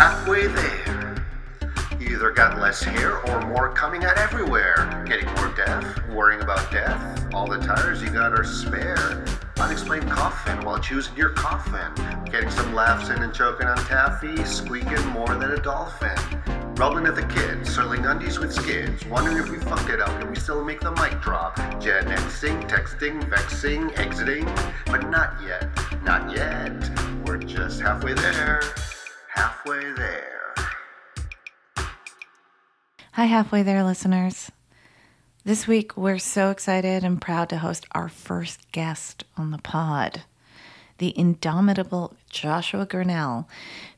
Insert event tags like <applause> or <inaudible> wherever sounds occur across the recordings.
halfway there. You either got less hair or more coming out everywhere. Getting more deaf, worrying about death. All the tires you got are spare. Unexplained coffin while choosing your coffin. Getting some laughs in and choking on taffy. Squeaking more than a dolphin. Rubbing at the kids, circling undies with skids. Wondering if we fucked it up and we still make the mic drop. Gen Xing, texting, vexing, exiting. But not yet, not yet. We're just halfway there. Halfway there. Hi, halfway there, listeners. This week, we're so excited and proud to host our first guest on the pod, the indomitable Joshua Grannell,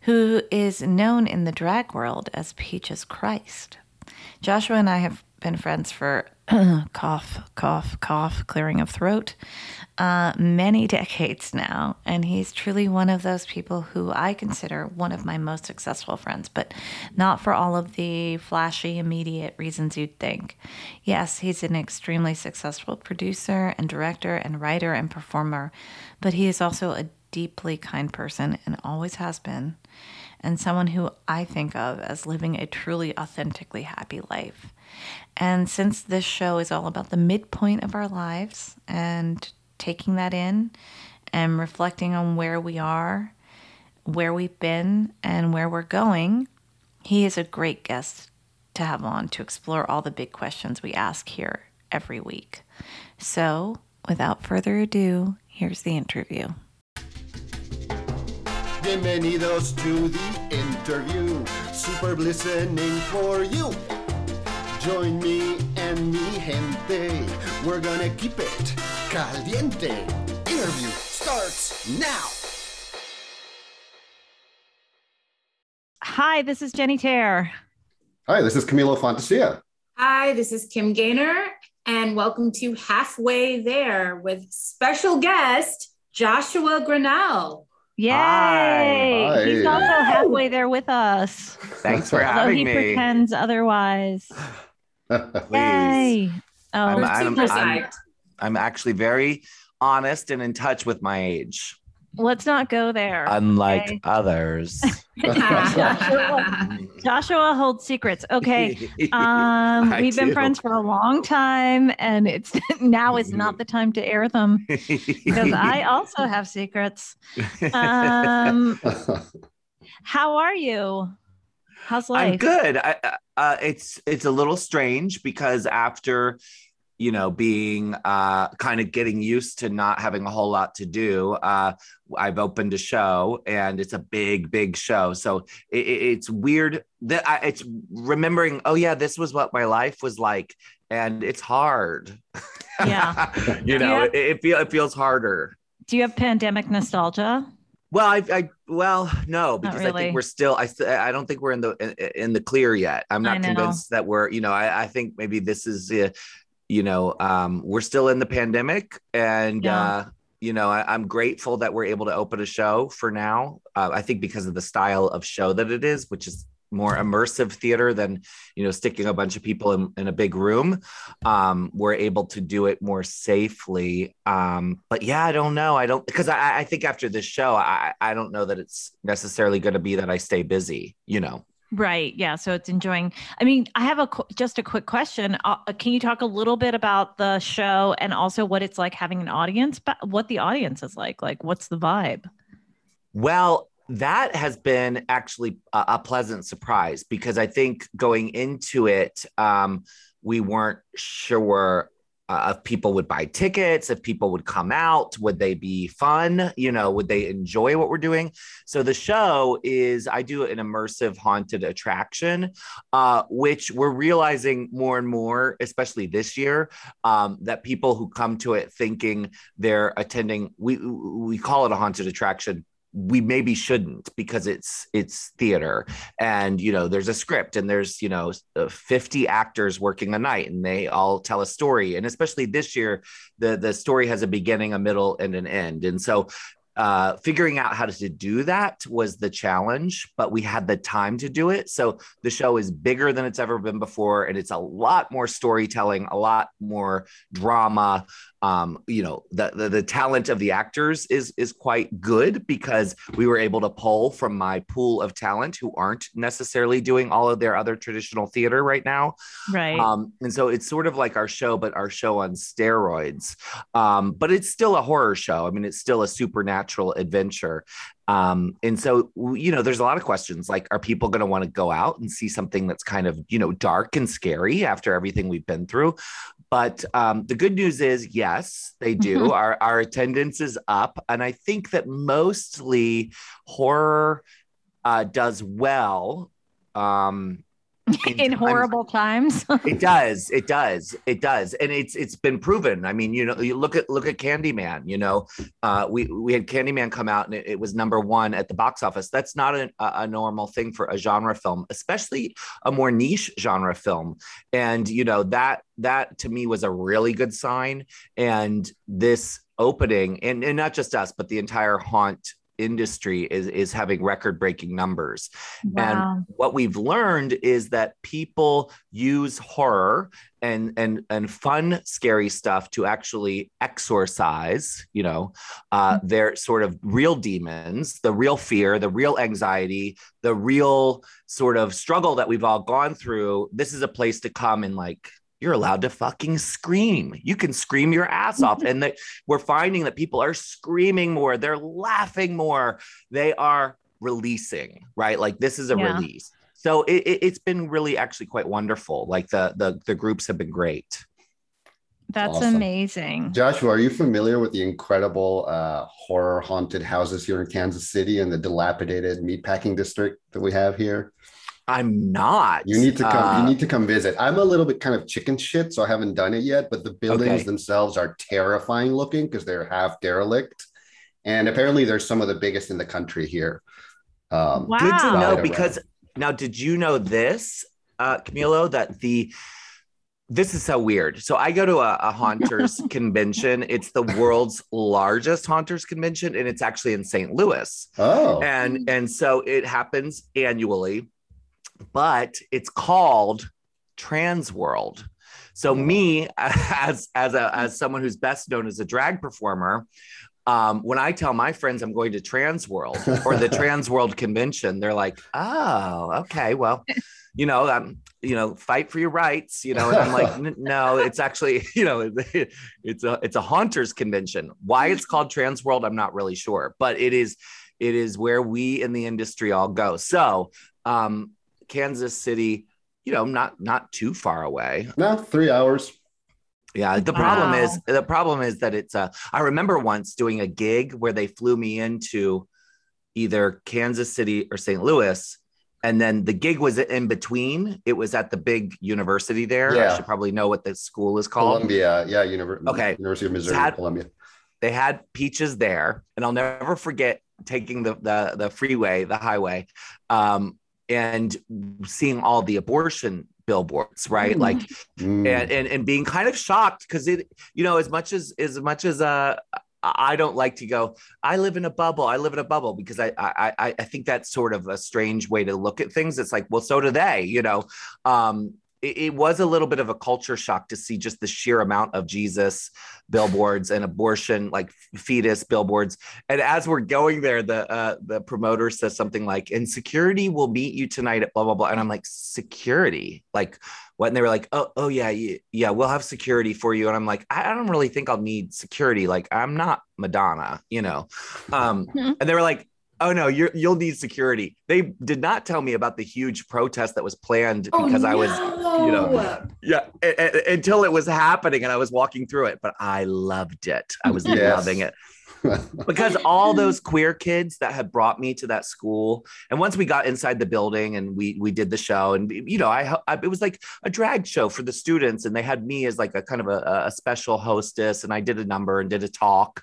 who is known in the drag world as Peaches Christ. Joshua and I have been friends for <clears throat> cough, cough, cough, clearing of throat, uh, many decades now. And he's truly one of those people who I consider one of my most successful friends, but not for all of the flashy, immediate reasons you'd think. Yes, he's an extremely successful producer and director and writer and performer, but he is also a deeply kind person and always has been, and someone who I think of as living a truly authentically happy life. And since this show is all about the midpoint of our lives and taking that in and reflecting on where we are, where we've been, and where we're going, he is a great guest to have on to explore all the big questions we ask here every week. So, without further ado, here's the interview. Bienvenidos to the interview. Superb listening for you. Join me and mi gente. We're gonna keep it caliente. Interview starts now. Hi, this is Jenny Tare. Hi, this is Camilo Fantasia. Hi, this is Kim Gaynor, and welcome to Halfway There with special guest Joshua Grannell. Yay! Hi. He's also halfway there with us. Thanks for Although having he me. pretends otherwise. <laughs> Please. Yay! Oh, I'm, We're I'm, I'm. I'm actually very honest and in touch with my age, let's not go there. unlike Okay. others. <laughs> Joshua, Joshua holds secrets. Okay. <laughs> Um, we've been do. friends for a long time, and it's now is not the time to air them because I also have secrets. Um, how are you? How's life? I'm good. I, uh, uh, it's it's a little strange because after you know being uh, kind of getting used to not having a whole lot to do, uh, I've opened a show and it's a big big show. So it, it- it's weird that I, it's remembering. Oh yeah, this was what my life was like, and it's hard. Yeah. <laughs> you know, Yeah. it, it, feel, it feels harder. Do you have pandemic nostalgia? Well, I, I well, no, because I think we're still. I, I don't think we're in the in, in the clear yet. I'm not convinced that we're. You know, I, I think maybe this is, uh, you know, um, we're still in the pandemic, and Yeah. uh, you know, I, I'm grateful that we're able to open a show for now. Uh, I think because of the style of show that it is, which is more immersive theater than you know sticking a bunch of people in, in a big room um we're able to do it more safely um but yeah i don't know i don't because i i think after this show i i don't know that it's necessarily going to be that i stay busy you know Right. Yeah. So it's enjoying. I mean, I have a qu- just a quick question. Uh, can you talk a little bit about the show and also what it's like having an audience? But what the audience is like? Like, what's the vibe? Well, that has been actually a, a pleasant surprise because I think going into it, um, we weren't sure uh, if people would buy tickets, if people would come out, would they be fun? You know, would they enjoy what we're doing? So the show is I do an immersive haunted attraction, uh, which we're realizing more and more, especially this year, um, that people who come to it thinking they're attending, we we call it a haunted attraction we maybe shouldn't because it's it's theater and you know there's a script and there's you know uh, 50 actors working a night and they all tell a story and especially this year the the story has a beginning a middle and an end and so uh, figuring out how to do that was the challenge, but we had the time to do it. So the show is bigger than it's ever been before, and it's a lot more storytelling, a lot more drama. Um, you know, the, the the talent of the actors is is quite good because we were able to pull from my pool of talent who aren't necessarily doing all of their other traditional theater right now. Right. Um, and so it's sort of like our show, but our show on steroids. Um, but it's still a horror show. I mean, it's still a supernatural adventure. Um, and so, you know, there's a lot of questions like, are people going to want to go out and see something that's kind of, you know, dark and scary after everything we've been through? But um, the good news is, yes, they do. our, our attendance is up. And I think that mostly horror uh, does well. Um, <laughs> in times- horrible times. <laughs> it does it does it does. And it's it's been proven. I mean you know you look at look at candyman you know uh we we had candyman come out and it, it was number one at the box office. That's not a, a normal thing for a genre film especially a more niche genre film. And you know that that to me was a really good sign. And this opening and, and not just us but the entire haunt industry is is having record breaking numbers wow. and what we've learned is that people use horror and and and fun scary stuff to actually exorcise you know uh, their sort of real demons the real fear the real anxiety the real sort of struggle that we've all gone through. This is a place to come and like you're allowed to fucking scream. You can scream your ass off. <laughs> And that we're finding that people are screaming more, they're laughing more, they are releasing, right? Like this is a Yeah. release. So it, it, it's been really actually quite wonderful. Like the the the groups have been great. That's Awesome. amazing. Joshua, are you familiar with the incredible uh, horror haunted houses here in Kansas City and the dilapidated meatpacking district that we have here? I'm not. You need to come. Uh, you need to come visit. I'm a little bit kind of chicken shit, so I haven't done it yet. But the buildings Okay. themselves are terrifying looking because they're half derelict, and apparently they're some of the biggest in the country here. Um, Wow. Good to know Right because now, did you know this, uh, Camilo, that the this is so weird. So I go to a, a haunters <laughs> convention. It's the world's largest haunters convention, and it's actually in St. Louis. Oh, And and so it happens annually, but it's called Trans World. So me <laughs> as as a as someone who's best known as a drag performer, um, when I tell my friends I'm going to Trans World or the <laughs> Trans World convention, they're like, "Oh, okay, well, <laughs> you know, um, you know, fight for your rights," you know. And I'm like, "No, it's actually, you know, it's a it's a haunters convention. Why it's called Trans World, I'm not really sure, but it is it is where we in the industry all go. So, um, Kansas City, you know, not not too far away. no, three hours. Yeah, the problem Wow. is the problem is that it's uh I remember once doing a gig where they flew me into either Kansas City or St. Louis and then the gig was in between. It was at the big university there. I Yeah. should probably know what the school is called. Columbia, yeah, Univer- Okay. University of Missouri, Had- Columbia. They had peaches there, and I'll never forget taking the the, the freeway, the highway, um, and seeing all the abortion billboards, right? Mm. Like Mm. and, and and being kind of shocked because it you know as much as as much as uh I don't like to go. I live in a bubble. I live in a bubble because I I I I think that's sort of a strange way to look at things. It's like, well, so do they, you know. Um, it, it was a little bit of a culture shock to see just the sheer amount of Jesus billboards and abortion, like fetus billboards. And as we're going there, the uh, the promoter says something like, "And security will meet you tonight at blah blah blah." And I'm like, "Security? Like what?" And they were like, "Oh, oh yeah, yeah, we'll have security for you." And I'm like, I, I don't really think I'll need security. Like I'm not Madonna, you know. Um, and they were like. Oh no, you're, you'll need security. They did not tell me about the huge protest that was planned Oh, because I was no. You know, yeah, a- a- until it was happening and I was walking through it, but I loved it. I was Yes. loving it <laughs> because all those queer kids that had brought me to that school, and once we got inside the building and we we did the show, and you know, I, I it was like a drag show for the students, and they had me as like a kind of a, a special hostess, and I did a number and did a talk.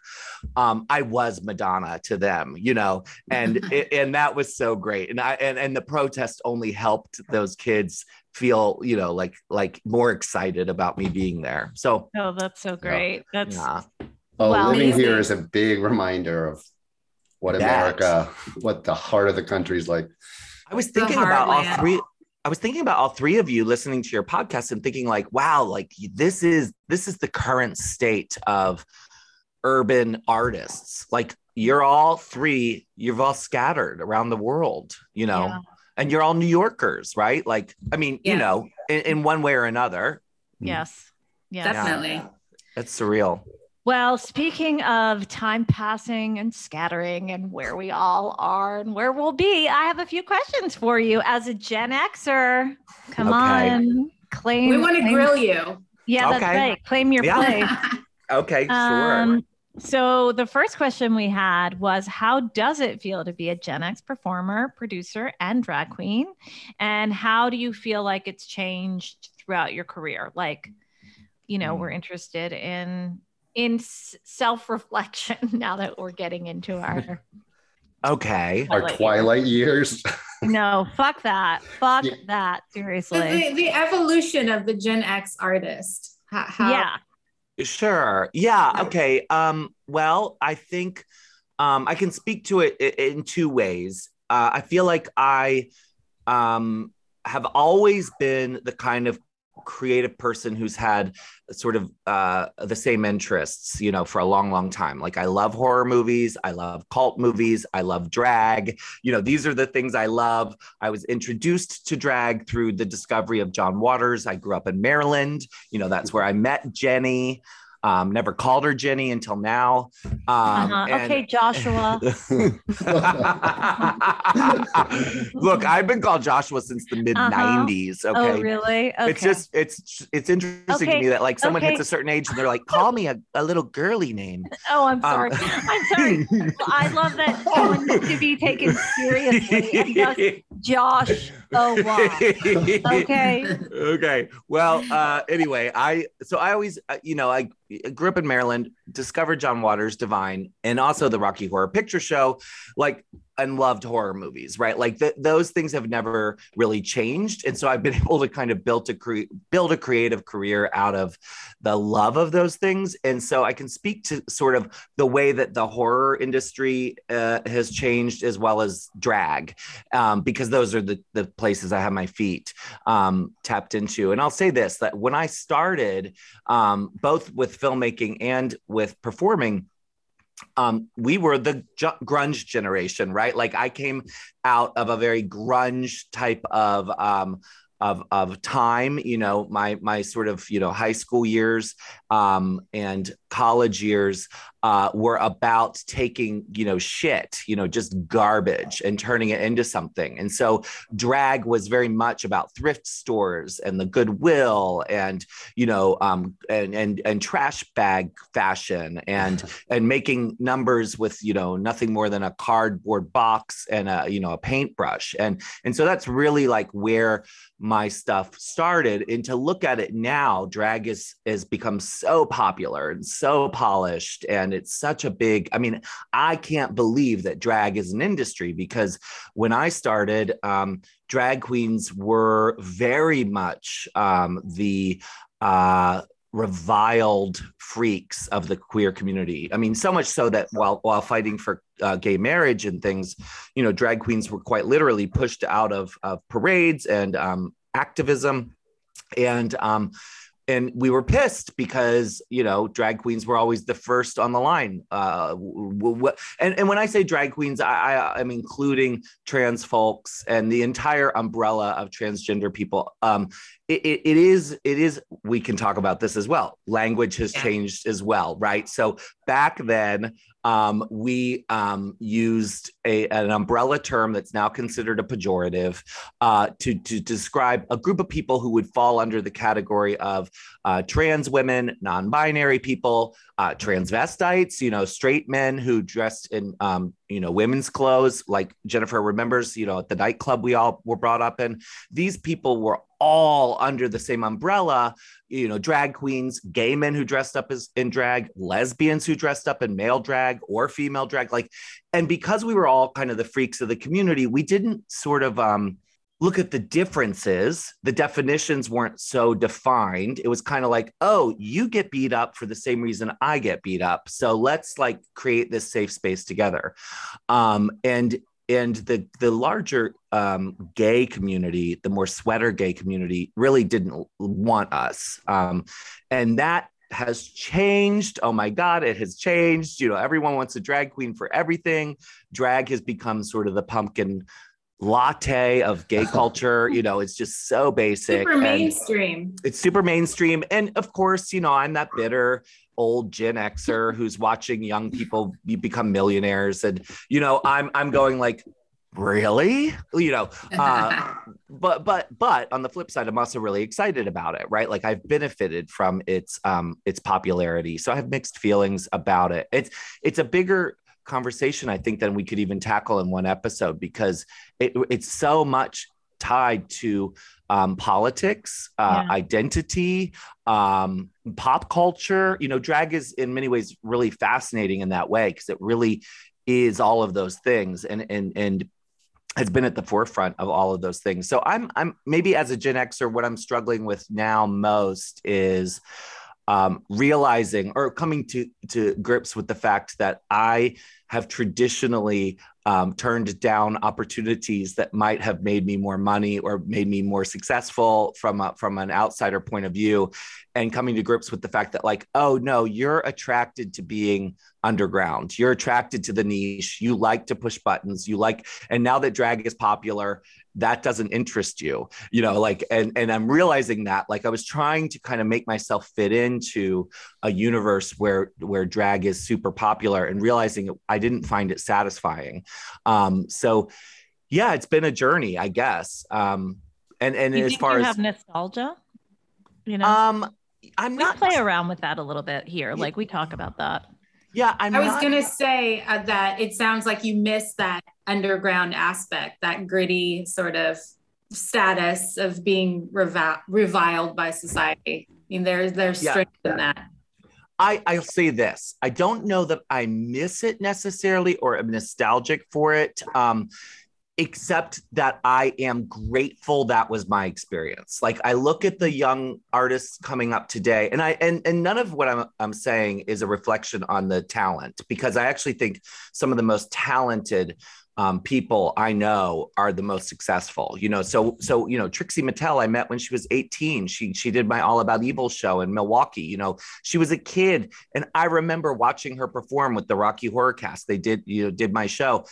Um, I was Madonna to them, you know, and <laughs> it, and that was so great, and I and and the protest only helped those kids feel you know like like more excited about me being there so Oh, that's so great. That's yeah Oh, Well, living amazing. here is a big reminder of what Bet. America, what the heart of the country is like. I was thinking about all three. I was thinking about all three of you listening to your podcast and thinking like, wow, like this is this is the current state of urban artists. Like you're all three, you've all scattered around the world, you know, Yeah. and you're all New Yorkers, right? Like, I mean, Yeah. you know, in, in one way or another, Yes. Yes. Definitely. it's surreal. Well, speaking of time passing and scattering and where we all are and where we'll be, I have a few questions for you as a Gen Xer. Come Okay. on, claim. We want to grill you. Yeah, that's right. Claim your Yeah. place. <laughs> Okay, sure. Um, so the first question we had was, how does it feel to be a Gen X performer, producer, and drag queen? And how do you feel like it's changed throughout your career? Like, you know, Hmm. we're interested in in self reflection <laughs> now that we're getting into our <laughs> okay. Our Twilight twilight years. no, fuck that, fuck Yeah. that, seriously. the, the evolution of the Gen X artist. How, how yeah, Sure. Yeah. Okay. Um, well, I think um, I can speak to it in two ways. Uh, I feel like I um, have always been the kind of creative person who's had sort of uh, the same interests, you know, for a long, long time. Like I love horror movies, I love cult movies, I love drag. You know, these are the things I love. I was introduced to drag through the discovery of John Waters. I grew up in Maryland. You know, that's where I met Jenny. Um, never called her Jenny until now. Um, uh-huh. and- okay, Joshua. <laughs> Look, I've been called Joshua since the mid 90s. Okay. Oh, really? Okay. It's just it's it's interesting Okay, to me that like someone okay. hits a certain age and they're like, call me a, a little girly name. <laughs> Oh, I'm Um, sorry. <laughs> I'm sorry. I love that someone needs to be taken seriously Josh. Oh wow. <laughs> Okay. okay. Well, uh, anyway, I so I always, uh, you know, I grew up in Maryland, discovered John Waters Divine, and also the Rocky Horror Picture Show, like, and loved horror movies, right? Like th- those things have never really changed, and so I've been <laughs> able to kind of build a cre- build a creative career out of the love of those things, and so I can speak to sort of the way that the horror industry uh, has changed as well as drag, um, because those are the the places I have my feet um, tapped into. And I'll say this: that when I started, um, both with filmmaking and with performing, um, we were the grunge generation, right? Like I came out of a very grunge type of um, of of time. You know, my my sort of you know high school years um, and college years uh, were about taking you know shit, you know, just garbage and turning it into something. And so drag was very much about thrift stores and the goodwill and you know um, and and and trash bag fashion and <laughs> and making numbers with you know nothing more than a cardboard box and a you know a paintbrush and and so that's really like where my stuff started and to look at it now drag is has become so popular and so polished and it's such a big i mean i can't believe that drag is an industry because when i started um, drag queens were very much um, the uh, reviled freaks of the queer community. I mean, so much so that while while fighting for uh, gay marriage and things, you know, drag queens were quite literally pushed out of, of parades and um, activism, and um, and we were pissed because you know drag queens were always the first on the line. Uh, w- w- and and when I say drag queens, I, I am including trans folks and the entire umbrella of transgender people. Um, it, it, it is it is we can talk about this as well language has Yeah. changed as well right so back then um, we um, used a, an umbrella term that's now considered a pejorative uh, to, to describe a group of people who would fall under the category of uh, trans women non-binary people uh, transvestites you know straight men who dressed in um, you know women's clothes like jennifer remembers you know at the nightclub we all were brought up in. These people were all under the same umbrella you know drag queens gay men who dressed up as in drag lesbians who dressed up in male drag or female drag like and because we were all kind of the freaks of the community we didn't sort of um look at the differences. The definitions weren't so defined. It was kind of like, oh, you get beat up for the same reason I get beat up. So let's like create this safe space together. Um, and and the the larger um, gay community, the more sweater gay community, really didn't want us, um, and that has changed. Oh my God, it has changed. You know, everyone wants a drag queen for everything. Drag has become sort of the pumpkin latte of gay <laughs> culture. you know, it's just so basic. Super mainstream. It's super mainstream. And of course, you know, I'm that bitter old Gen Xer <laughs> who's watching young people become millionaires. And, you know, I'm I'm going like, really you know uh, <laughs> but but but on the flip side i'm also really excited about it right like i've benefited from its um its popularity so i have mixed feelings about it it's it's a bigger conversation I think than we could even tackle in one episode because it, it's so much tied to um, politics, uh, yeah. identity, um, pop culture. You know, drag is in many ways really fascinating in that way because it really is all of those things and and and has been at the forefront of all of those things. So I'm I'm maybe as a Gen Xer, what I'm struggling with now most is um, realizing or coming to to grips with the fact that I have traditionally um, turned down opportunities that might have made me more money or made me more successful from a, from an outsider point of view, and coming to grips with the fact that like, oh no, you're attracted to being underground. You're attracted to the niche. You like to push buttons. You like, and now that drag is popular, that doesn't interest you you know like and and i'm realizing that like i was trying to kind of make myself fit into a universe where where drag is super popular and realizing i didn't find it satisfying um so yeah it's been a journey i guess um and and you as far you as have nostalgia you know um i'm we not play around with that a little bit here like we talk about that yeah I'm i was not- gonna say uh, that it sounds like you miss that underground aspect, that gritty sort of status of being revi- reviled by society. I mean, there's there's Yeah. strength in that. I, I'll say this. I don't know that I miss it necessarily or am nostalgic for it, um, except that I am grateful that was my experience. Like I look at the young artists coming up today, and I and and none of what I'm I'm saying is a reflection on the talent because I actually think some of the most talented um, people I know are the most successful. You know, so so you know Trixie Mattel I met when she was 18. She she did my All About Evil show in Milwaukee. You know, she was a kid, and I remember watching her perform with the Rocky Horror Cast. They did you know did my show.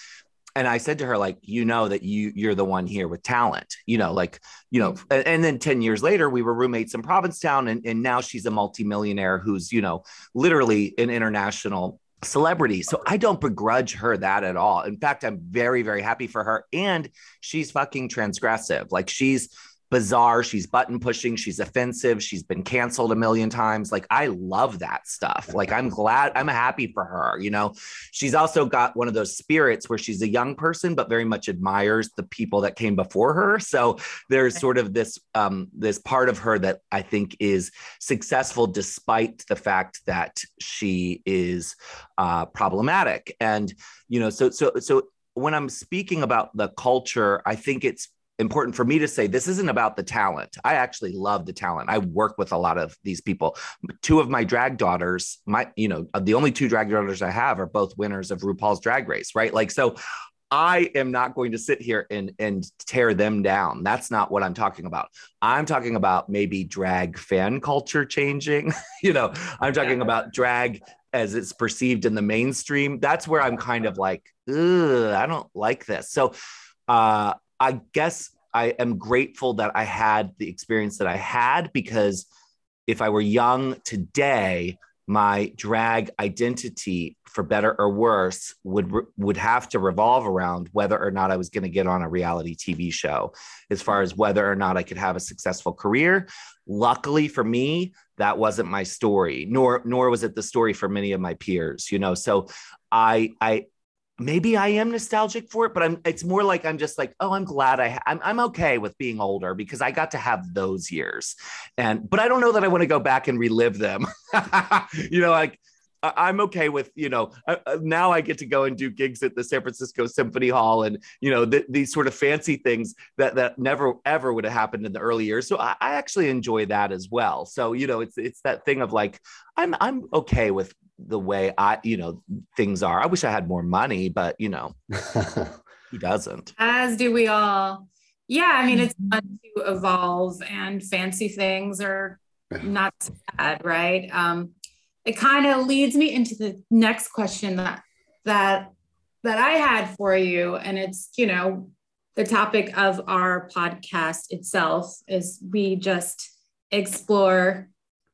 And I said to her, like, you know that you you're the one here with talent, you know, like, you know, and, and then 10 years later, we were roommates in Provincetown, and, and now she's a multimillionaire who's, you know, literally an international celebrity. So I don't begrudge her that at all. In fact, I'm very, very happy for her. And she's fucking transgressive. Like she's bizarre. She's button pushing. She's offensive. She's been canceled a million times. Like I love that stuff. Like I'm glad, I'm happy for her. You know, she's also got one of those spirits where she's a young person, but very much admires the people that came before her. So there's sort of this, um, this part of her that I think is successful despite the fact that she is uh, problematic. And, you know, so, so, so when I'm speaking about the culture, I think it's important for me to say this isn't about the talent. I actually love the talent. I work with a lot of these people. Two of my drag daughters, my, you know, the only two drag daughters I have are both winners of RuPaul's Drag Race, right? Like, so I am not going to sit here and and tear them down. That's not what I'm talking about. I'm talking about maybe drag fan culture changing. <laughs> you know, I'm talking about drag as it's perceived in the mainstream. That's where I'm kind of like, I don't like this. So uh I guess I am grateful that I had the experience that I had because if I were young today, my drag identity, for better or worse, would would have to revolve around whether or not I was going to get on a reality TV show, as far as whether or not I could have a successful career. Luckily for me, that wasn't my story, nor nor was it the story for many of my peers. You know, so I I maybe I am nostalgic for it, but I'm it's more like I'm just like, oh, I'm glad I I'm I'm okay with being older because I got to have those years. And but I don't know that I want to go back and relive them. <laughs> you know, like I'm okay with you know now I get to go and do gigs at the San Francisco Symphony Hall and you know th- these sort of fancy things that that never ever would have happened in the early years. So I, I actually enjoy that as well. So you know it's it's that thing of like I'm I'm okay with the way I you know things are. I wish I had more money, but you know <laughs> who doesn't? As do we all. Yeah, I mean, it's fun to evolve, and fancy things are not so bad, right? Um, it kind of leads me into the next question that that that I had for you, and it's you know the topic of our podcast itself is we just explore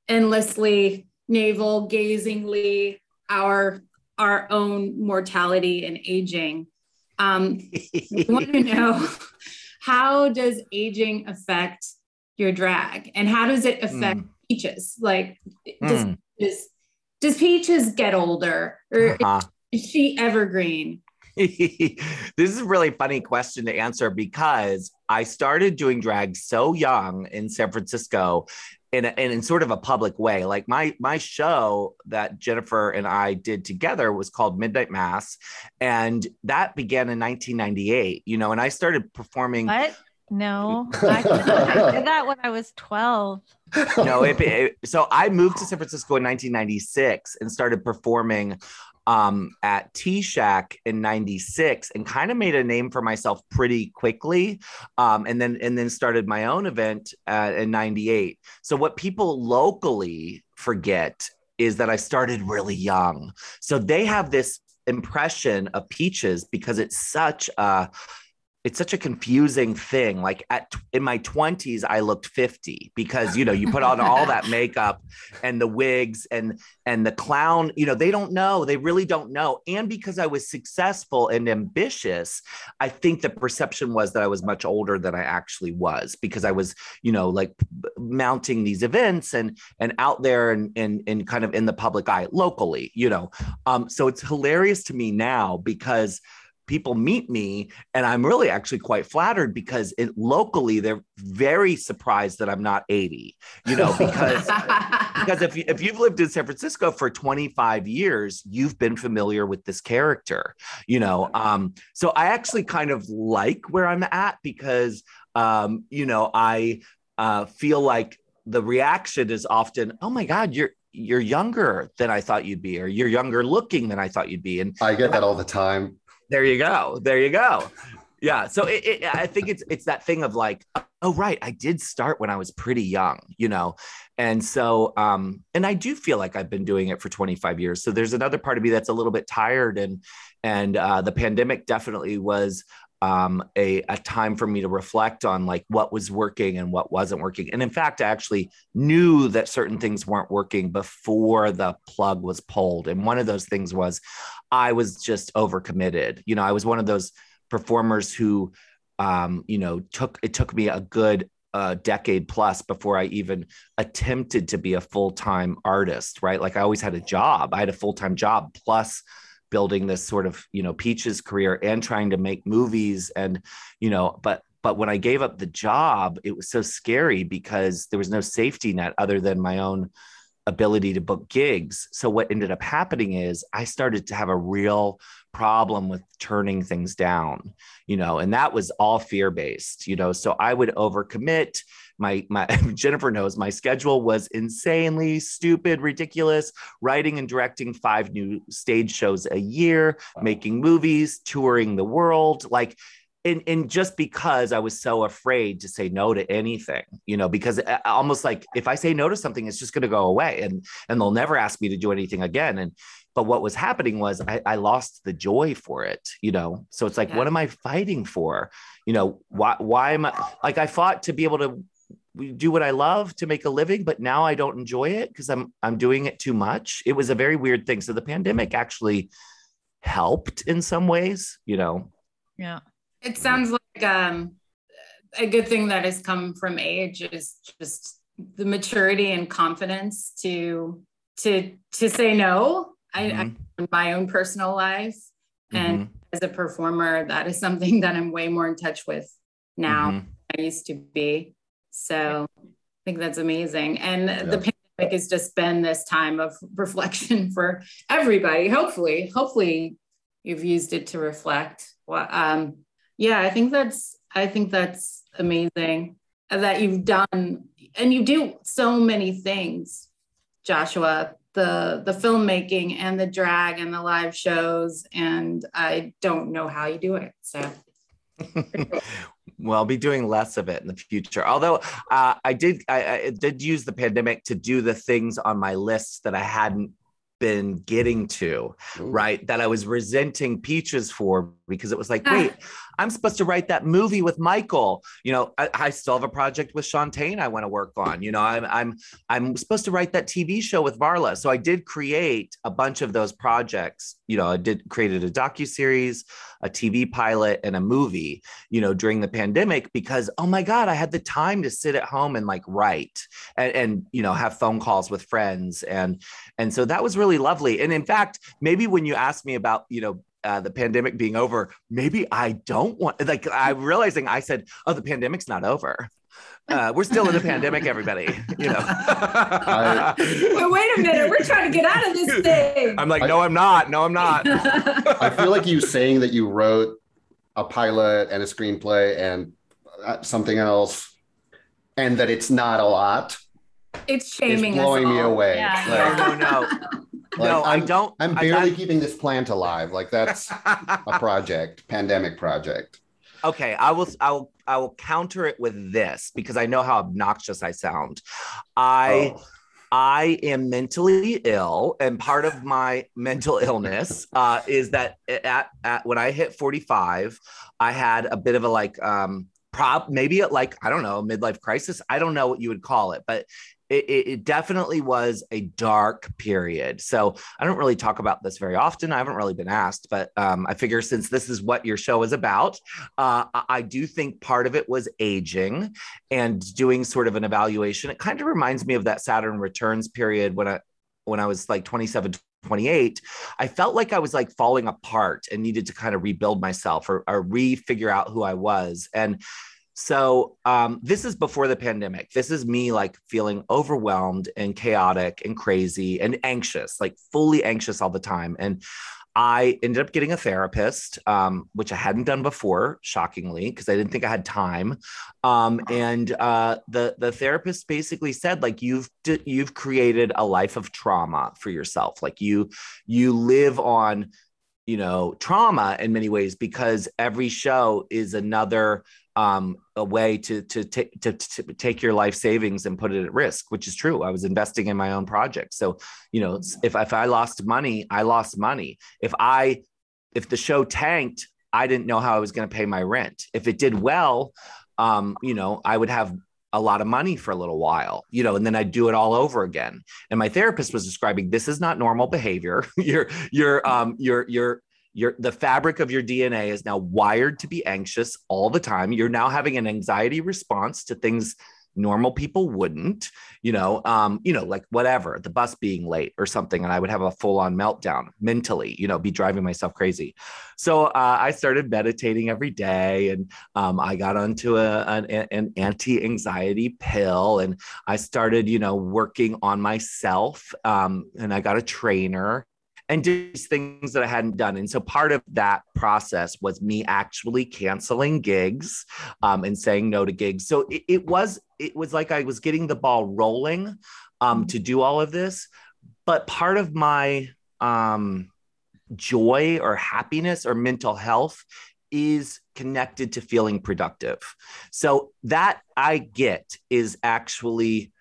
endlessly, navel gazingly our our own mortality and aging. Um, I want to know <laughs> how does aging affect your drag, and how does it affect Mm. Peaches? Like, does, Mm. does does Peaches get older, or Uh-huh. is she evergreen? <laughs> this is a really funny question to answer because I started doing drag so young in San Francisco in, a, in, in sort of a public way. Like my my show that Jennifer and I did together was called Midnight Mass, and that began in 1998. You know, and I started performing. What? No, <laughs> I, I did that when I was 12. no, it, it- so I moved to San Francisco in 1996 and started performing um, at T Shack in 96 and kind of made a name for myself pretty quickly. Um, and then, and then started my own event uh, in 98. So what people locally forget is that I started really young. So they have this impression of peaches because it's such a, it's such a confusing thing. Like at in my 20s, I looked 50 because you know you put on all that <laughs> makeup and the wigs and and the clown. You know they don't know. They really don't know. And because I was successful and ambitious, I think the perception was that I was much older than I actually was because I was you know like mounting these events and and out there and and and kind of in the public eye locally. You know, um, so it's hilarious to me now because people meet me and i'm really actually quite flattered because it, locally they're very surprised that i'm not 80 you know because <laughs> because if, you, if you've lived in san francisco for 25 years you've been familiar with this character you know um, so i actually kind of like where i'm at because um, you know i uh, feel like the reaction is often oh my god you're you're younger than i thought you'd be or you're younger looking than i thought you'd be and I get that all the time. There you go. There you go. Yeah. So it, it, I think it's it's that thing of like, oh right, I did start when I was pretty young, you know, and so um, and I do feel like I've been doing it for 25 years. So there's another part of me that's a little bit tired, and and uh, the pandemic definitely was um, a, a time for me to reflect on like what was working and what wasn't working. And in fact, I actually knew that certain things weren't working before the plug was pulled. And one of those things was I was just overcommitted. You know, I was one of those performers who, um, you know, took it took me a good uh, decade plus before I even attempted to be a full time artist. Right, like I always had a job. I had a full time job plus building this sort of you know peaches career and trying to make movies and you know but but when i gave up the job it was so scary because there was no safety net other than my own ability to book gigs. So what ended up happening is i started to have a real problem with turning things down you know and that was all fear based you know. So i would overcommit. My my <laughs> Jennifer knows my schedule was insanely stupid, ridiculous, writing and directing five new stage shows a year, making movies, touring the world, like and, and just because I was so afraid to say no to anything, you know, because uh, almost like if I say no to something, it's just going to go away and and they'll never ask me to do anything again. And but what was happening was I, I lost the joy for it, you know. So it's like, Yeah. what am I fighting for? You know, why why am I like I fought to be able to do what I love to make a living, but now I don't enjoy it because I'm I'm doing it too much. It was a very weird thing. So the pandemic actually helped in some ways, you know. Yeah. It sounds like um, a good thing that has come from age is just the maturity and confidence to to to say no. I, I Mhm. in my own personal life and Mhm. as a performer, that is something that I'm way more in touch with now Mhm. than I used to be. So I think that's amazing. And the pandemic has just been this time of <laughs> reflection for everybody. Hopefully, hopefully you've used it to reflect. Well, um, yeah, I think that's I think that's amazing that you've done and you do so many things, Joshua. The the filmmaking and the drag and the live shows, and I don't know how you do it. So <laughs> well, I'll be doing less of it in the future. Although uh, I did, I, I, did use the pandemic to do the things on my list that I hadn't been getting to, Ooh. right? That I was resenting Peaches for because it was like, <laughs> wait, I'm supposed to write that movie with Michael. You know, I, I still have a project with Shantae I want to work on. You know, I'm I'm I'm supposed to write that TV show with Varla. So I did create a bunch of those projects. You know, I did created a docu series, a TV pilot, and a movie. You know, during the pandemic because oh my god, I had the time to sit at home and like write and, and you know have phone calls with friends and and so that was really lovely. And in fact, maybe when you asked me about you know uh, the pandemic being over, maybe I don't want like I'm <laughs> realizing I said, oh, the pandemic's not over. Uh, we're still in a pandemic, everybody. You know. I, <laughs> wait, wait a minute, we're trying to get out of this thing. I'm like, no, I'm not. No, I'm not. I feel like you <laughs> saying that you wrote a pilot and a screenplay and uh, something else, and that it's not a lot. It's shaming. It's blowing me away. Yeah. Like, no, no, no. Like, no, I'm, I don't. I'm barely I, keeping this plant alive. Like that's a <laughs> project, pandemic project. Okay, I will. I will. I will counter it with this because I know how obnoxious I sound. I. Oh. I am mentally ill, and part of my mental illness uh, is that at, at when I hit 45, I had a bit of a like um, prob maybe like i don't know midlife crisis i don't know what you would call it but it, it, definitely was a dark period. So I don't really talk about this very often. I haven't really been asked, but um, I figure since this is what your show is about, uh, I do think part of it was aging and doing sort of an evaluation. It kind of reminds me of that Saturn Returns period when I when I was like 27, 28, I felt like I was like falling apart and needed to kind of rebuild myself or, or re-figure out who I was. And so um, this is before the pandemic. This is me like feeling overwhelmed and chaotic and crazy and anxious, like fully anxious all the time. And I ended up getting a therapist, um, which I hadn't done before, shockingly, because I didn't think I had time. Um, and uh, the the therapist basically said, like, you've you've created a life of trauma for yourself. Like you you live on, you know, trauma in many ways because every show is another um, a way to to, take to, to take your life savings and put it at risk, which is true. I was investing in my own project, so you know, if if I lost money, I lost money. If I if the show tanked, I didn't know how I was going to pay my rent. If it did well, um, you know, I would have a lot of money for a little while, you know, and then I'd do it all over again. And my therapist was describing this is not normal behavior. <laughs> you're you're um you're you're your the fabric of your DNA is now wired to be anxious all the time. You're now having an anxiety response to things normal people wouldn't you know um you know like whatever the bus being late or something and i would have a full on meltdown mentally you know be driving myself crazy so uh, i started meditating every day and um, i got onto a, an, an anti-anxiety pill and i started you know working on myself um, and i got a trainer and did things that I hadn't done. And so part of that process was me actually canceling gigs um, and saying no to gigs. So it, it, was it was like I was getting the ball rolling um, to do all of this. But part of my um, joy or happiness or mental health is connected to feeling productive. So that I get is actually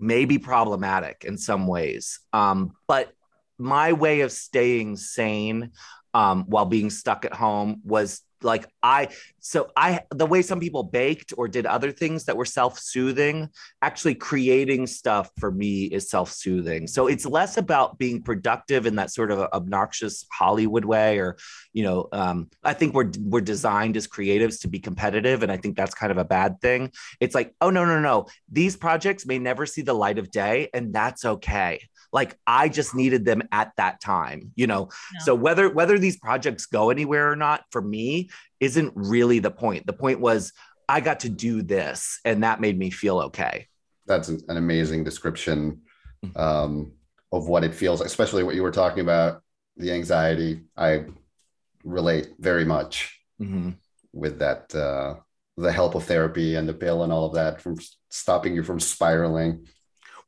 maybe problematic in some ways. Um, but my way of staying sane um, while being stuck at home was like I so I the way some people baked or did other things that were self-soothing, actually creating stuff for me is self-soothing. So it's less about being productive in that sort of obnoxious Hollywood way, or you know, um, I think we're we're designed as creatives to be competitive, and I think that's kind of a bad thing. It's like, oh no, no, no, these projects may never see the light of day, and that's okay like i just needed them at that time you know yeah. so whether whether these projects go anywhere or not for me isn't really the point the point was i got to do this and that made me feel okay that's an, amazing description um, of what it feels, especially what you were talking about, the anxiety. I relate very much Mhm. with that, uh, the help of therapy and the pill and all of that from stopping you from spiraling.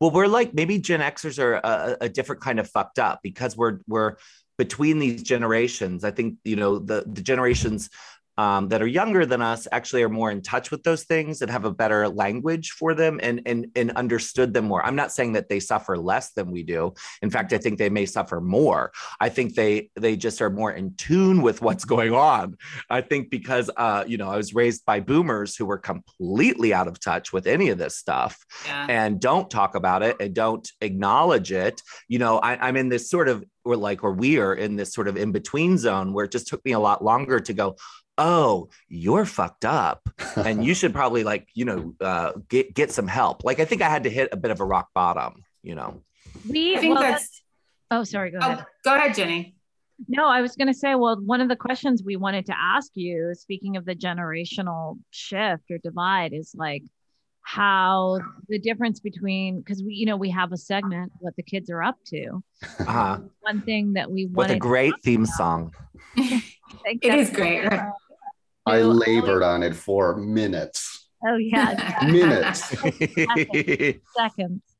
Well, we're like maybe Gen Xers are a, a different kind of fucked up because we're we're between these generations. I think you know the the generations um, that are younger than us actually are more in touch with those things and have a better language for them and and and understood them more. I'm not saying that they suffer less than we do. In fact, I think they may suffer more. I think they they just are more in tune with what's going on. I think because uh, you know I was raised by boomers who were completely out of touch with any of this stuff Yeah. and don't talk about it and don't acknowledge it. You know, I, I'm in this sort of, or like, or we are in this sort of in between zone where it just took me a lot longer to go, oh, you're fucked up. And you should <laughs> probably like, you know, uh, get, get some help. Like, I think I had to hit a bit of a rock bottom, you know? We I think well, that's. oh sorry, go ahead. Oh, go ahead, Jenny. No, I was going to say, well, one of the questions we wanted to ask you, speaking of the generational shift or divide, is like how the difference between because we, you know, we have a segment what the kids are up to. Uh-huh. One thing that we With a great theme song. <laughs> It is great. right? I to- labored on it for minutes. Oh yeah, <laughs> Minutes. <laughs> seconds. <laughs>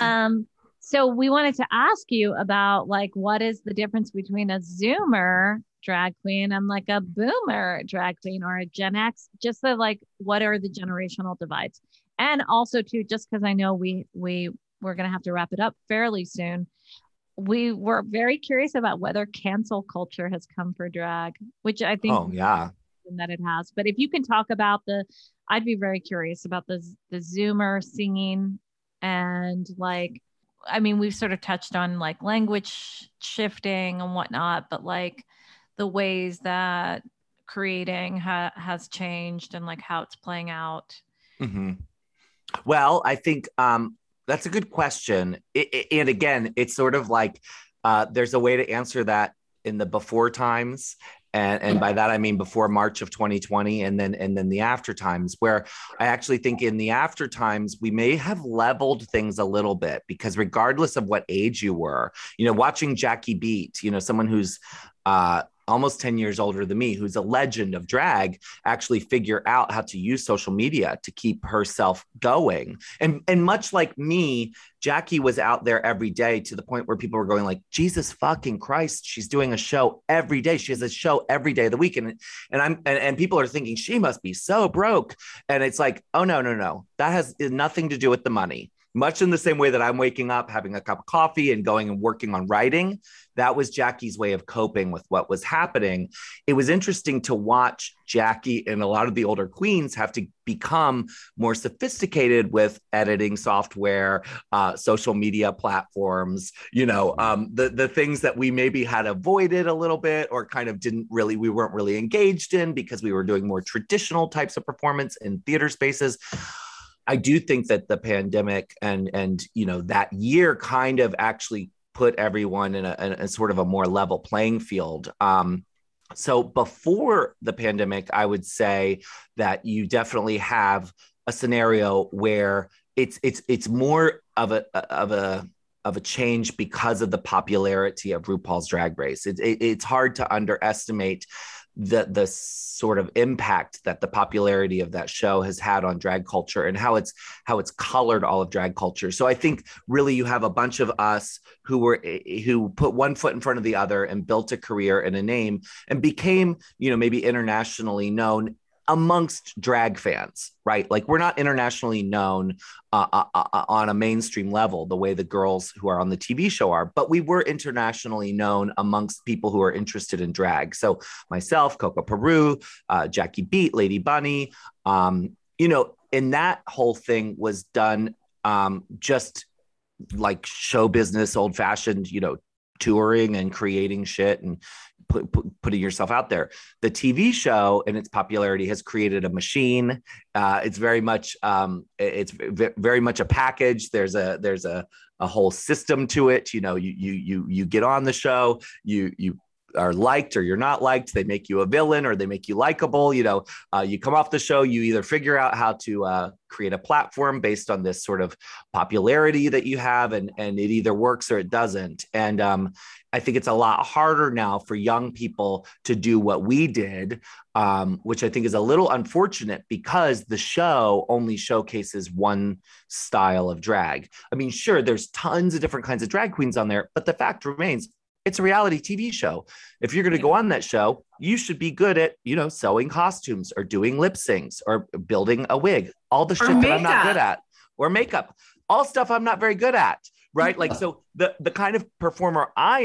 Um, so we wanted to ask you about like what is the difference between a Zoomer drag queen and like a Boomer drag queen or a Gen X? Just the like, what are the generational divides? And also too, just because I know we we we're gonna have to wrap it up fairly soon. We were very curious about whether cancel culture has come for drag, which I think oh, yeah. That it has. But if you can talk about the, I'd be very curious about the the Zoomer singing and like, I mean, we've sort of touched on like language shifting and whatnot, but like the ways that creating ha- has changed and like how it's playing out. hmm Well, I think um, that's a good question. I- I- and again, it's sort of like uh, there's a way to answer that in the before times. And, and by that I mean before March of 2020, and then and then the after times, where I actually think in the after times we may have leveled things a little bit because regardless of what age you were, you know, watching Jackie Beat, you know, someone who's uh, almost 10 years older than me, who's a legend of drag, actually figure out how to use social media to keep herself going. And and much like me, Jackie was out there every day to the point where people were going like, Jesus fucking Christ, she's doing a show every day. She has a show every day of the week. And, and I'm and, and people are thinking she must be so broke. And it's like, oh no, no, no. That has nothing to do with the money. Much in the same way that I'm waking up, having a cup of coffee and going and working on writing. That was Jackie's way of coping with what was happening. It was interesting to watch Jackie and a lot of the older queens have to become more sophisticated with editing software, uh, social media platforms, you know, um, the, the things that we maybe had avoided a little bit or kind of didn't really, we weren't really engaged in because we were doing more traditional types of performance in theater spaces. I do think that the pandemic and and you know that year kind of actually put everyone in a, in a sort of a more level playing field. Um, so before the pandemic, I would say that you definitely have a scenario where it's it's it's more of a of a of a change because of the popularity of RuPaul's Drag Race. It, it, it's hard to underestimate the the sort of impact that the popularity of that show has had on drag culture and how it's how it's colored all of drag culture. So I think really you have a bunch of us who were eh, eh, who put one foot in front of the other and built a career and a name and became, you know, maybe internationally known amongst drag fans, right? Like we're not internationally known uh, uh, uh, on a mainstream level the way the girls who are on the TV show are, but we were internationally known amongst people who are interested in drag. So myself, Coco Peru, uh, Jackie Beat, Lady Bunny, um, you know, and that whole thing was done um, just like show business, old fashioned, you know, touring and creating shit and put, put, putting yourself out there. The TV show and its popularity has created a machine. Uh, it's very much um, it's v- very much a package. There's a there's a a whole system to it. You know, you you you you get on the show, you you are liked or you're not liked. They make you a villain or they make you likable. You know, uh, you come off the show, you either figure out how to uh, create a platform based on this sort of popularity that you have, and and it either works or it doesn't. And um, I think it's a lot harder now for young people to do what we did, um, which I think is a little unfortunate because the show only showcases one style of drag. I mean, sure, there's tons of different kinds of drag queens on there, but the fact remains it's a reality TV show. If you're going to go on that show, you should be good at, you know, sewing costumes or doing lip syncs or building a wig, all the shit that I'm not good at, or makeup, all stuff I'm not very good at right? Like, so the the kind of performer I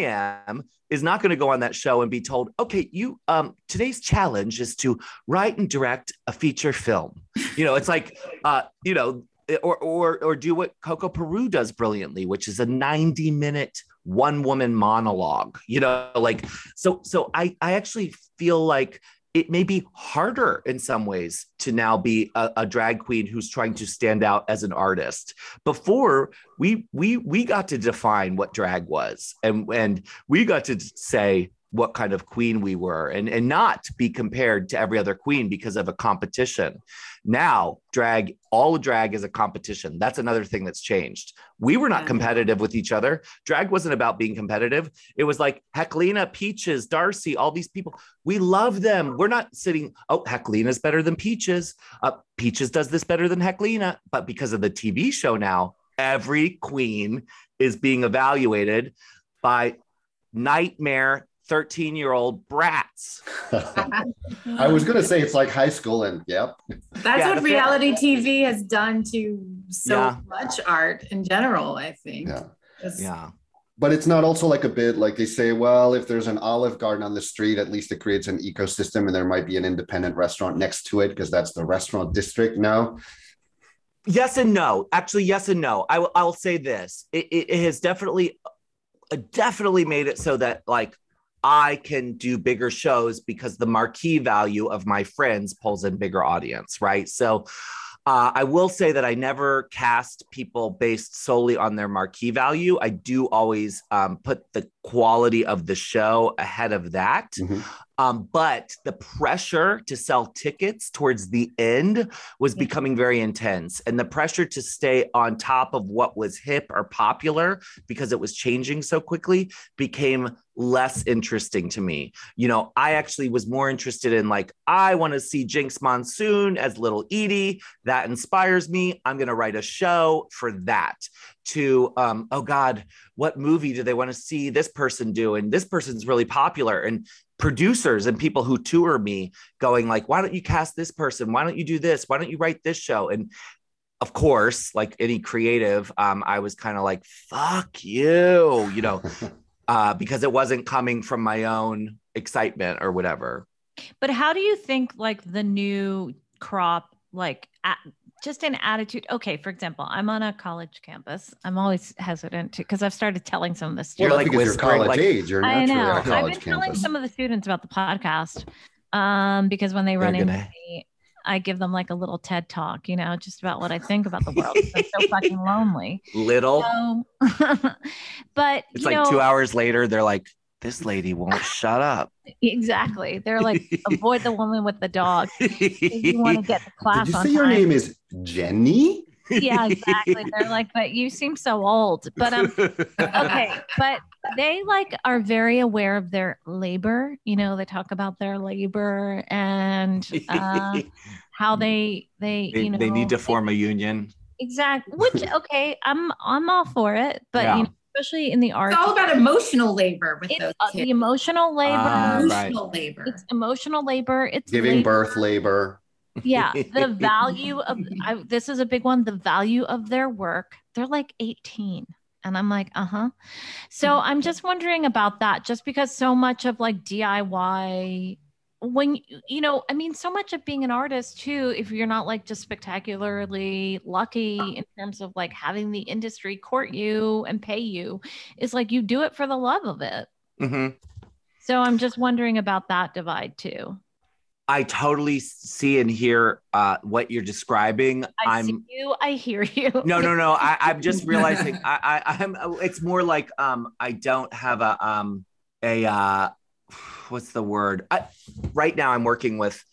am is not going to go on that show and be told, okay, you um today's challenge is to write and direct a feature film. You know, it's like uh, you know, or or or do what Coco Peru does brilliantly, which is a 90 minute one woman monologue. You know, like so so I I actually feel like it may be harder in some ways to now be a, a, drag queen who's trying to stand out as an artist. Before we we we got to define what drag was, and and we got to say what kind of queen we were and, and not be compared to every other queen because of a competition. Now, drag, all drag is a competition. That's another thing that's changed. We were not competitive with each other. Drag wasn't about being competitive. It was like Heklina, Peaches, Darcy, all these people. We love them. We're not sitting, oh, Heklina's better than Peaches. Uh, Peaches does this better than Heklina. But because of the TV show now, every queen is being evaluated by nightmare 13 year old brats. <laughs> I was going to say it's like high school, and yep. That's yeah, what reality TV has done to so yeah. much art in general, I think. Yeah. It's, yeah. But it's not also like a bit like they say, well, if there's an olive garden on the street, at least it creates an ecosystem and there might be an independent restaurant next to it because that's the restaurant district now. Yes and no. Actually, yes and no. I will, I'll say this it, it, it has definitely, uh, definitely made it so that like I can do bigger shows because the marquee value of my friends pulls in bigger audience, right? So uh, I will say that I never cast people based solely on their marquee value. I do always um, put the quality of the show ahead of that. Mm-hmm. Um, but the pressure to sell tickets towards the end was becoming very intense. And the pressure to stay on top of what was hip or popular because it was changing so quickly became less interesting to me. You know, I actually was more interested in like, I want to see Jinkx Monsoon as Little Edie. That inspires me. I'm going to write a show for that. To, um, oh God, what movie do they want to see this person do? And this person's really popular. And producers and people who tour me going like why don't you cast this person why don't you do this why don't you write this show and of course like any creative um, i was kind of like fuck you you know <laughs> uh, because it wasn't coming from my own excitement or whatever but how do you think like the new crop like at, just an attitude. Okay, for example, I'm on a college campus. I'm always hesitant to because I've started telling some of the students. Well, like because you're college like, age. You're I know. I've been campus. telling some of the students about the podcast um, because when they run into me, I give them like a little TED talk, you know, just about what I think about the world. I'm so fucking <laughs> lonely. Little. So, <laughs> but it's like know, two hours later, they're like, this lady won't shut up. <laughs> Exactly. They're like, avoid the woman with the dog. you want to get the class Did you on say time. your name is Jenny? Yeah, <laughs> exactly. They're like, but you seem so old. But um, okay, but they like are very aware of their labor. You know, they talk about their labor and uh, <laughs> how they they, they you know they need to form a union. Exactly. <laughs> Which okay, I'm I'm all for it, but yeah. you know, especially in the arts. It's all about emotional labor with it's, those uh, the emotional labor. Uh, emotional right. labor. It's emotional labor. It's giving labor. birth labor. Yeah, the <laughs> value of I, this is a big one. The value of their work. They're like 18. And I'm like, uh huh. So mm-hmm. I'm just wondering about that, just because so much of like DIY when you know i mean so much of being an artist too if you're not like just spectacularly lucky in terms of like having the industry court you and pay you is like you do it for the love of it mm-hmm. so i'm just wondering about that divide too I totally see and hear uh, what you're describing. I am see you. I hear you. No, no, no. I, am just <laughs> realizing. I, I, I'm. It's more like um. I don't have a um a uh what's the word? I, right now, I'm working with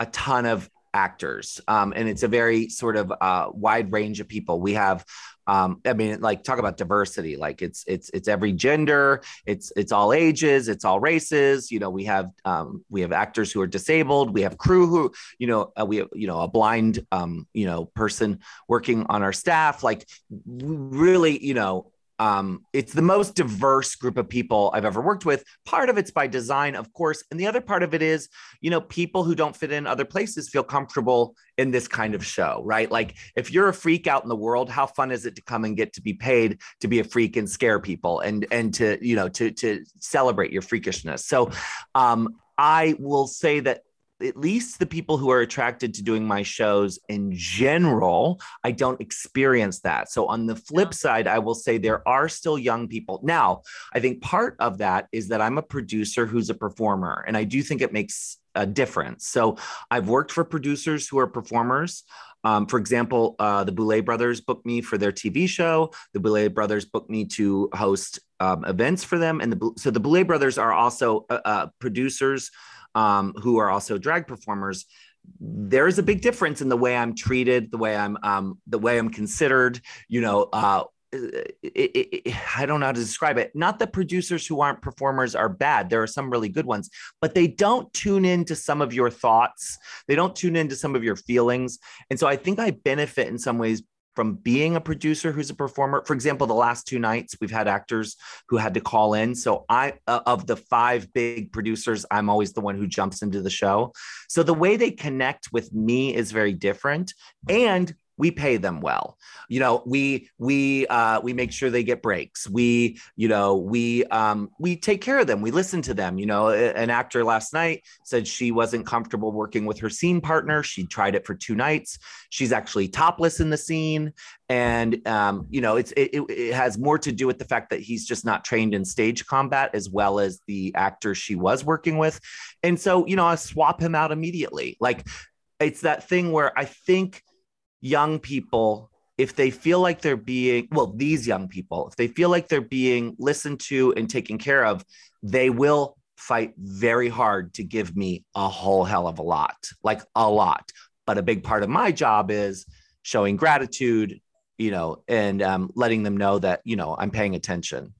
a ton of actors, um, and it's a very sort of uh, wide range of people. We have um, I mean, like talk about diversity. Like it's it's it's every gender, it's it's all ages, it's all races. You know, we have um, we have actors who are disabled, we have crew who, you know, uh, we have you know a blind um, you know person working on our staff. Like really, you know, um, it's the most diverse group of people I've ever worked with. Part of it's by design, of course, and the other part of it is, you know, people who don't fit in other places feel comfortable in this kind of show, right? Like if you're a freak out in the world, how fun is it to come and get to be paid to be a freak and scare people and and to you know to to celebrate your freakishness? So, um, I will say that at least the people who are attracted to doing my shows in general, I don't experience that. So, on the flip side, I will say there are still young people. Now, I think part of that is that I'm a producer who's a performer, and I do think it makes a difference. So, I've worked for producers who are performers. Um, for example, uh, the Boulet brothers booked me for their TV show. The Boulet brothers booked me to host um, events for them, and the so the Boulet brothers are also uh, uh, producers um, who are also drag performers there is a big difference in the way i'm treated the way i'm um, the way i'm considered you know uh, it, it, it, I don't know how to describe it. Not that producers who aren't performers are bad. There are some really good ones, but they don't tune into some of your thoughts. They don't tune into some of your feelings. And so I think I benefit in some ways from being a producer who's a performer. For example, the last two nights we've had actors who had to call in. So I uh, of the five big producers, I'm always the one who jumps into the show. So the way they connect with me is very different and we pay them well. You know we we uh, we make sure they get breaks. We you know we um, we take care of them. We listen to them. You know an actor last night said she wasn't comfortable working with her scene partner. She tried it for two nights. She's actually topless in the scene. And um, you know it's it, it has more to do with the fact that he's just not trained in stage combat as well as the actor she was working with. And so you know i swap him out immediately. Like it's that thing where i think young people if they feel like they're being well these young people if they feel like they're being listened to and taken care of they will fight very hard to give me a whole hell of a lot like a lot. But a big part of my job is showing gratitude you know and um, letting them know that you know i'm paying attention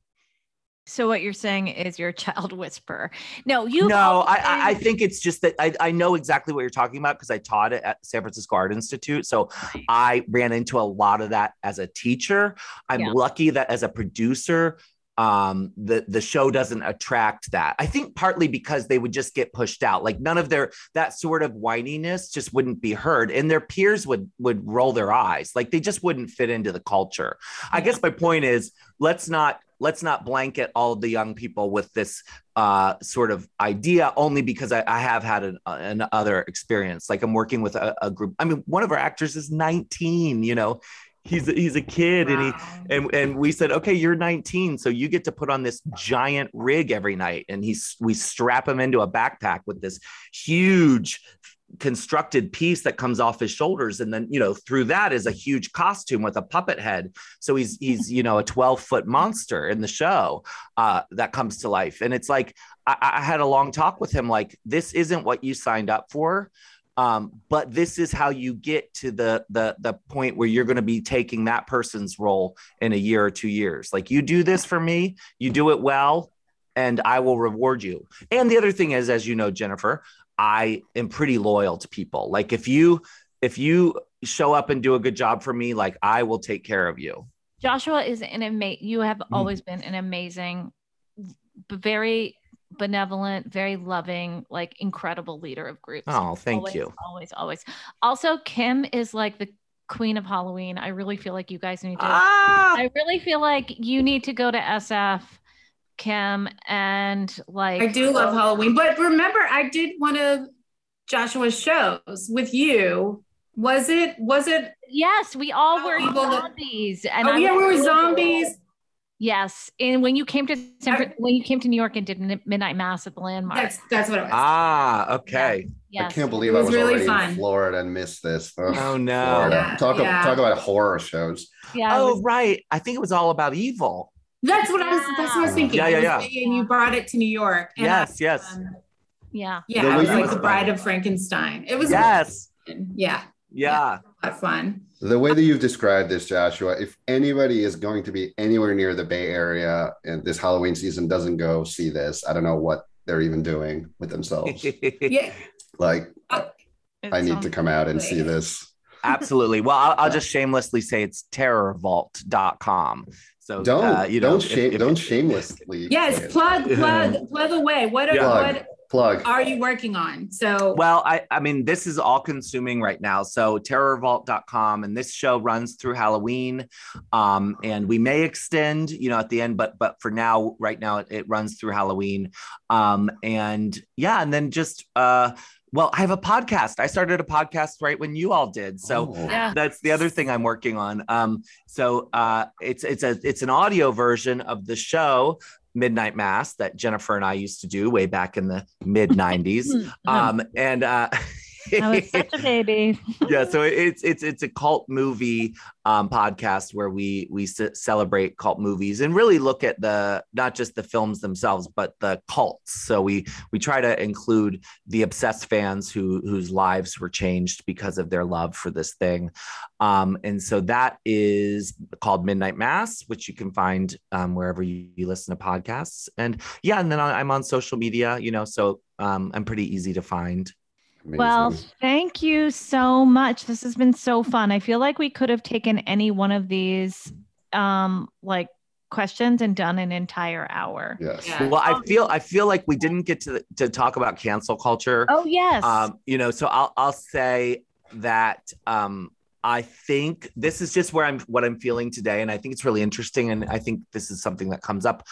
so what you're saying is you're child <laughs> whisper. No, you. No, I, I think it's just that I, I know exactly what you're talking about because I taught it at San Francisco Art Institute. So I ran into a lot of that as a teacher. I'm yeah. lucky that as a producer, um the the show doesn't attract that i think partly because they would just get pushed out like none of their that sort of whininess just wouldn't be heard and their peers would would roll their eyes like they just wouldn't fit into the culture i guess my point is let's not let's not blanket all of the young people with this uh, sort of idea only because I, I have had an, an, other experience. Like I'm working with a, a, group. I mean, one of our actors is 19. You know, he's he's a kid, wow. and he and and we said, okay, you're 19, so you get to put on this giant rig every night, and he's we strap him into a backpack with this huge constructed piece that comes off his shoulders. And then you know through that is a huge costume with a puppet head. So he's he's you know a 12 foot monster in the show uh, that comes to life. And it's like I, I had a long talk with him like this isn't what you signed up for um, but this is how you get to the the the point where you're going to be taking that person's role in a year or two years. Like you do this for me you do it well and I will reward you. And the other thing is, as you know, Jennifer, I am pretty loyal to people. Like if you if you show up and do a good job for me, like I will take care of you. Joshua is an amazing. You have mm-hmm. always been an amazing, very benevolent, very loving, like incredible leader of groups. Oh, thank always, you. Always, always. Also, Kim is like the queen of Halloween. I really feel like you guys need to. Ah! I really feel like you need to go to SF Kim, and like I do love Halloween. But remember, I did one of Joshua's shows with you. Was it? Was it? Yes, we all were zombies. And oh I yeah, we were zombies. Yes, and when you came to San, when you came to New York and did midnight mass at the landmark. That's that's what it was. Ah, okay. Yes. I can't believe was I was really already fun. in Florida and missed this. Ugh, oh no! Yeah, talk yeah. talk about horror shows. Yeah. Oh was, right. I think it was all about evil. That's what I was. That's what I was thinking. Yeah, yeah, yeah. And you brought it to New York. And Yes, I, yes. um, Yeah. yeah, The I was you like the Bride it. of Frankenstein. It was Yes. Yeah, Yeah. a lot of fun. The way that you've described this, Joshua, if anybody is going to be anywhere near the Bay Area and this Halloween season doesn't go see this, I don't know what they're even doing with themselves. <laughs> Yeah, like, It I need to come out and see this. Absolutely. Well, I'll, I'll just shamelessly say it's terrorvault.com. So Don't uh, you know, don't shame if- don't shamelessly. yes. say. Plug, <laughs> plug, plug away. What are Yeah. Plug. what plug. are you working on? So Well, I, I mean, this is all consuming right now. So terrorvault.com and this show runs through Halloween. Um, and we may extend, you know, at the end, but but for now, right now it, it runs through Halloween. Um, and yeah, and then just uh well, I have a podcast. I started a podcast right when you all did. So Oh. Yeah. that's the other thing I'm working on. Um, so uh, it's it's a it's an audio version of the show Midnight Mass that Jennifer and I used to do way back in the mid '90s. <laughs> Um, and uh, <laughs> I was such a baby. <laughs> yeah, so it's it's it's a cult movie um, podcast where we we ce- celebrate cult movies and really look at the not just the films themselves but the cults. So we we try to include the obsessed fans who whose lives were changed because of their love for this thing, um, and so that is called Midnight Mass, which you can find um, wherever you, you listen to podcasts. And yeah, and then I'm on social media, you know, so um, I'm pretty easy to find. Well, thank you so much. This has been so fun. I feel like we could have taken any one of these um like questions and done an entire hour. yes. Yeah. Well, I feel I feel like we didn't get to to talk about cancel culture. Oh yes. Um, you know, so I'll I'll say that um I think this is just where I'm what I'm feeling today, and I think it's really interesting, and I think this is something that comes up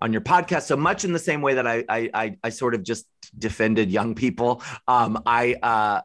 on your podcast. So much in the same way that I I I, sort of just defended young people. Um, I uh,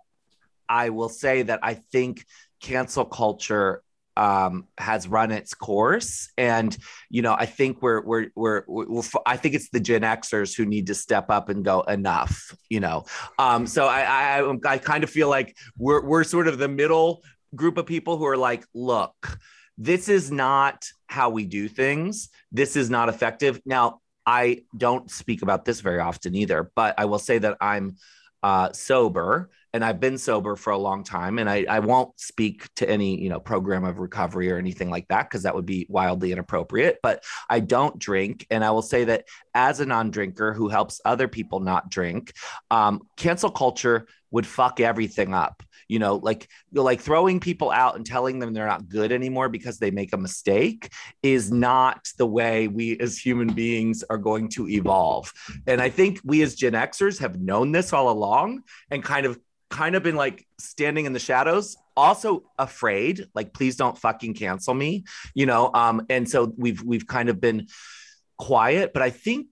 I will say that I think cancel culture um, has run its course, and you know I think we're we're we're, we're I think it's the Gen Xers who need to step up and go enough. You know, um, so I, I I kind of feel like we're we're sort of the middle group of people who are like, look, this is not how we do things. This is not effective. Now, I don't speak about this very often either, but I will say that I'm uh, sober and I've been sober for a long time. And I, I won't speak to any, you know, program of recovery or anything like that because that would be wildly inappropriate. But I don't drink. And I will say that as a non drinker who helps other people not drink, um, cancel culture would fuck everything up you know like like throwing people out and telling them they're not good anymore because they make a mistake is not the way we as human beings are going to evolve. And i think we as gen xers have known this all along and kind of kind of been like standing in the shadows also afraid like please don't fucking cancel me you know um and so we've we've kind of been quiet. But i think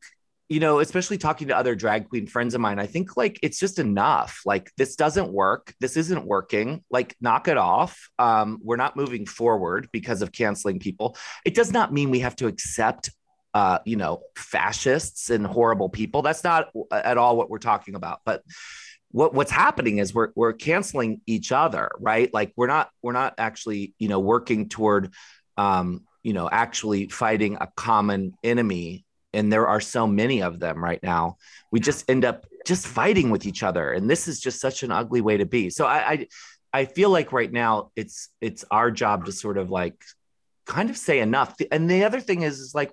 you know, especially talking to other drag queen friends of mine, I think like it's just enough. Like this doesn't work. This isn't working. Like knock it off. Um, we're not moving forward because of canceling people. It does not mean we have to accept uh, you know, fascists and horrible people. That's not at all what we're talking about. But what what's happening is we're we're canceling each other, right? Like we're not we're not actually, you know, working toward um, you know, actually fighting a common enemy and there are so many of them right now we just end up just fighting with each other and this is just such an ugly way to be. So i i, I feel like right now it's it's our job to sort of like kind of say enough. And the other thing is is like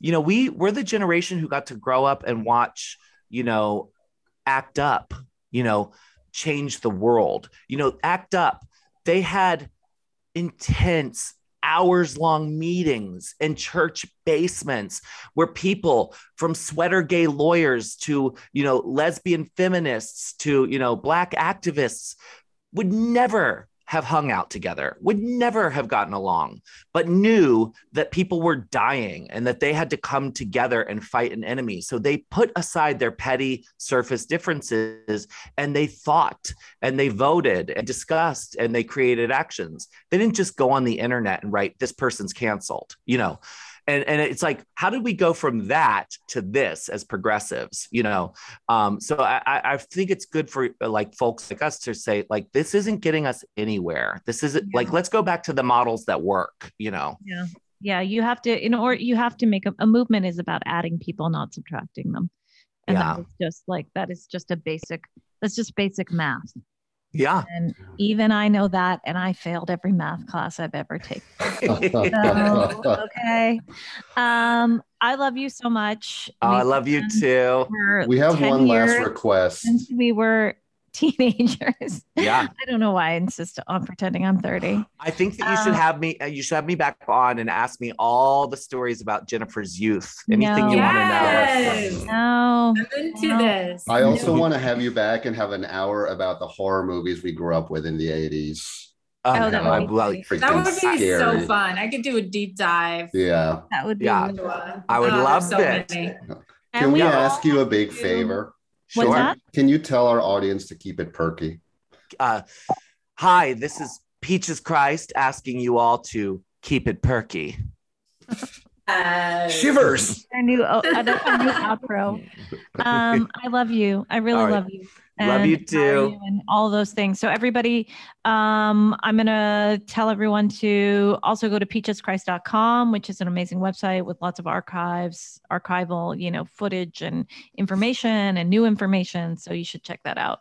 you know we we're the generation who got to grow up and watch you know act up you know change the world. You know act up. They had intense hours long meetings in church basements where people from sweater gay lawyers to you know lesbian feminists to you know black activists would never have hung out together would never have gotten along but knew that people were dying and that they had to come together and fight an enemy. So they put aside their petty surface differences and they thought and they voted and discussed and they created actions. They didn't just go on the internet and write this person's canceled you know and and it's like how did we go from that to this as progressives you know um so i I- think it's good for uh, like folks like us to say like this isn't getting us anywhere this isn't like let's go back to the models that work you know Yeah. Yeah, you have to in order you have to make a, a movement is about adding people, not subtracting them. And Yeah. that is just like that is just a basic that's just basic math. Yeah. And even I know that and I failed every math class I've ever taken. <laughs> So, okay. Um, I love you so much. Oh, I love you too. we have 10 one last request. Since we were teenagers. <laughs> Yeah. I don't know why I insist on pretending I'm 30. I think that you should Uh, have me. uh, You should have me back on and ask me all the stories about Jennifer's youth. Anything No. you want to know. Yes. No. I'm into No. this. I also want to have you back and have an hour about the horror movies we grew up with in the 80s. Um, Oh, that I- would be well, great. Freaking that would be scary. so fun. I could do a deep dive. Yeah. That would be Yeah. really. I would Oh, love there's so it. many. Can And we all ask you a big do- favor? What's Sure. that? Can you tell our audience to keep it perky? Uh, hi, this is Peaches Christ asking you all to keep it perky. <laughs> Uh, Shivers. Our new, oh, uh, our new <laughs> outro. Um, I love you. I really All right. love you. Love you too. And all those things. So everybody, um, I'm gonna tell everyone to also go to peacheschrist.com, which is an amazing website with lots of archives, archival, you know, footage and information and new information. So you should check that out.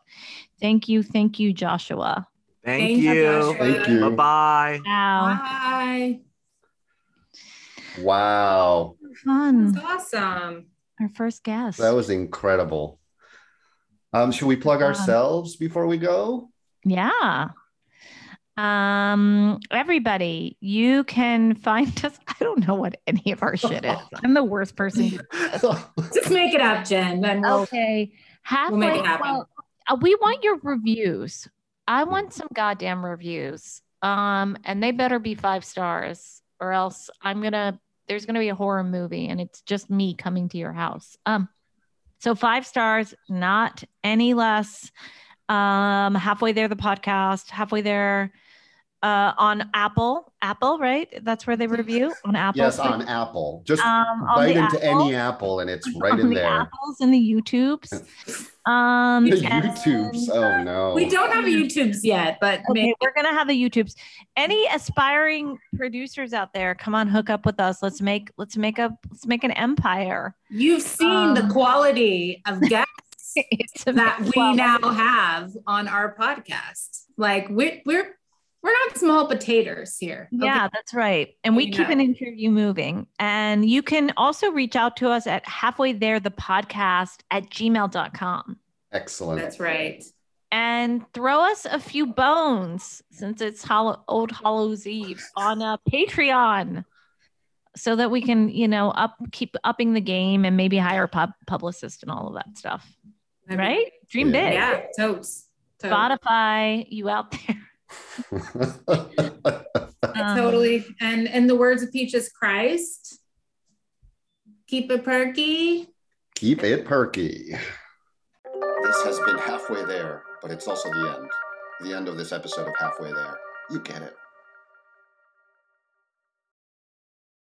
Thank you, thank you, Joshua. Thank, Thank you, you. Joshua. Thank you. Bye bye. Wow, Bye. Wow. fun. That's awesome. Our first guest. That was incredible. Um, should we plug Fun. ourselves before we go? Yeah. Um, everybody, you can find <laughs> us. I don't know what any of our shit is. I'm the worst person. <laughs> Just make it up, Jen. Then we'll. okay. Halfway. make it happen. well, uh, we want your reviews. I want some goddamn reviews. Um, and they better be five stars, or else I'm gonna. There's gonna be a horror movie, and it's just me coming to your house. Um, so five stars, not any less. Um, halfway there, the podcast. Halfway there, uh, on Apple. Apple, right? That's where they review on Apple. yes, on Apple. Just um, bite into Apple, any apple and it's <laughs> right on in the there. Apples and the YouTubes. <laughs> Um, The and- YouTubes. Oh no. We don't have YouTubes yet, but Okay, maybe. we're gonna have the YouTubes. Any aspiring producers out there, come on, hook up with us. Let's make let's make a let's make an empire. You've seen the Um, quality of <laughs> guests that we well, now have on our podcast. Like we're we're we're not small potatoes here. okay? Yeah, that's right. And we You keep know. an interview moving. And you can also reach out to us at halfway there the podcast at gmail.com Excellent. That's right. and throw us a few bones since it's Hollow, Old Hallows Eve <laughs> on uh, Patreon so that we can, you know, up keep upping the game and maybe hire pub publicist and all of that stuff. Right? Dream Yeah. big. Yeah, totes. Totes. Spotify, you out there. <laughs> Um, totally. And in the words of Peaches Christ, keep it perky. Keep it perky. This has been halfway there, but it's also the end. The end of this episode of Halfway There. You get it.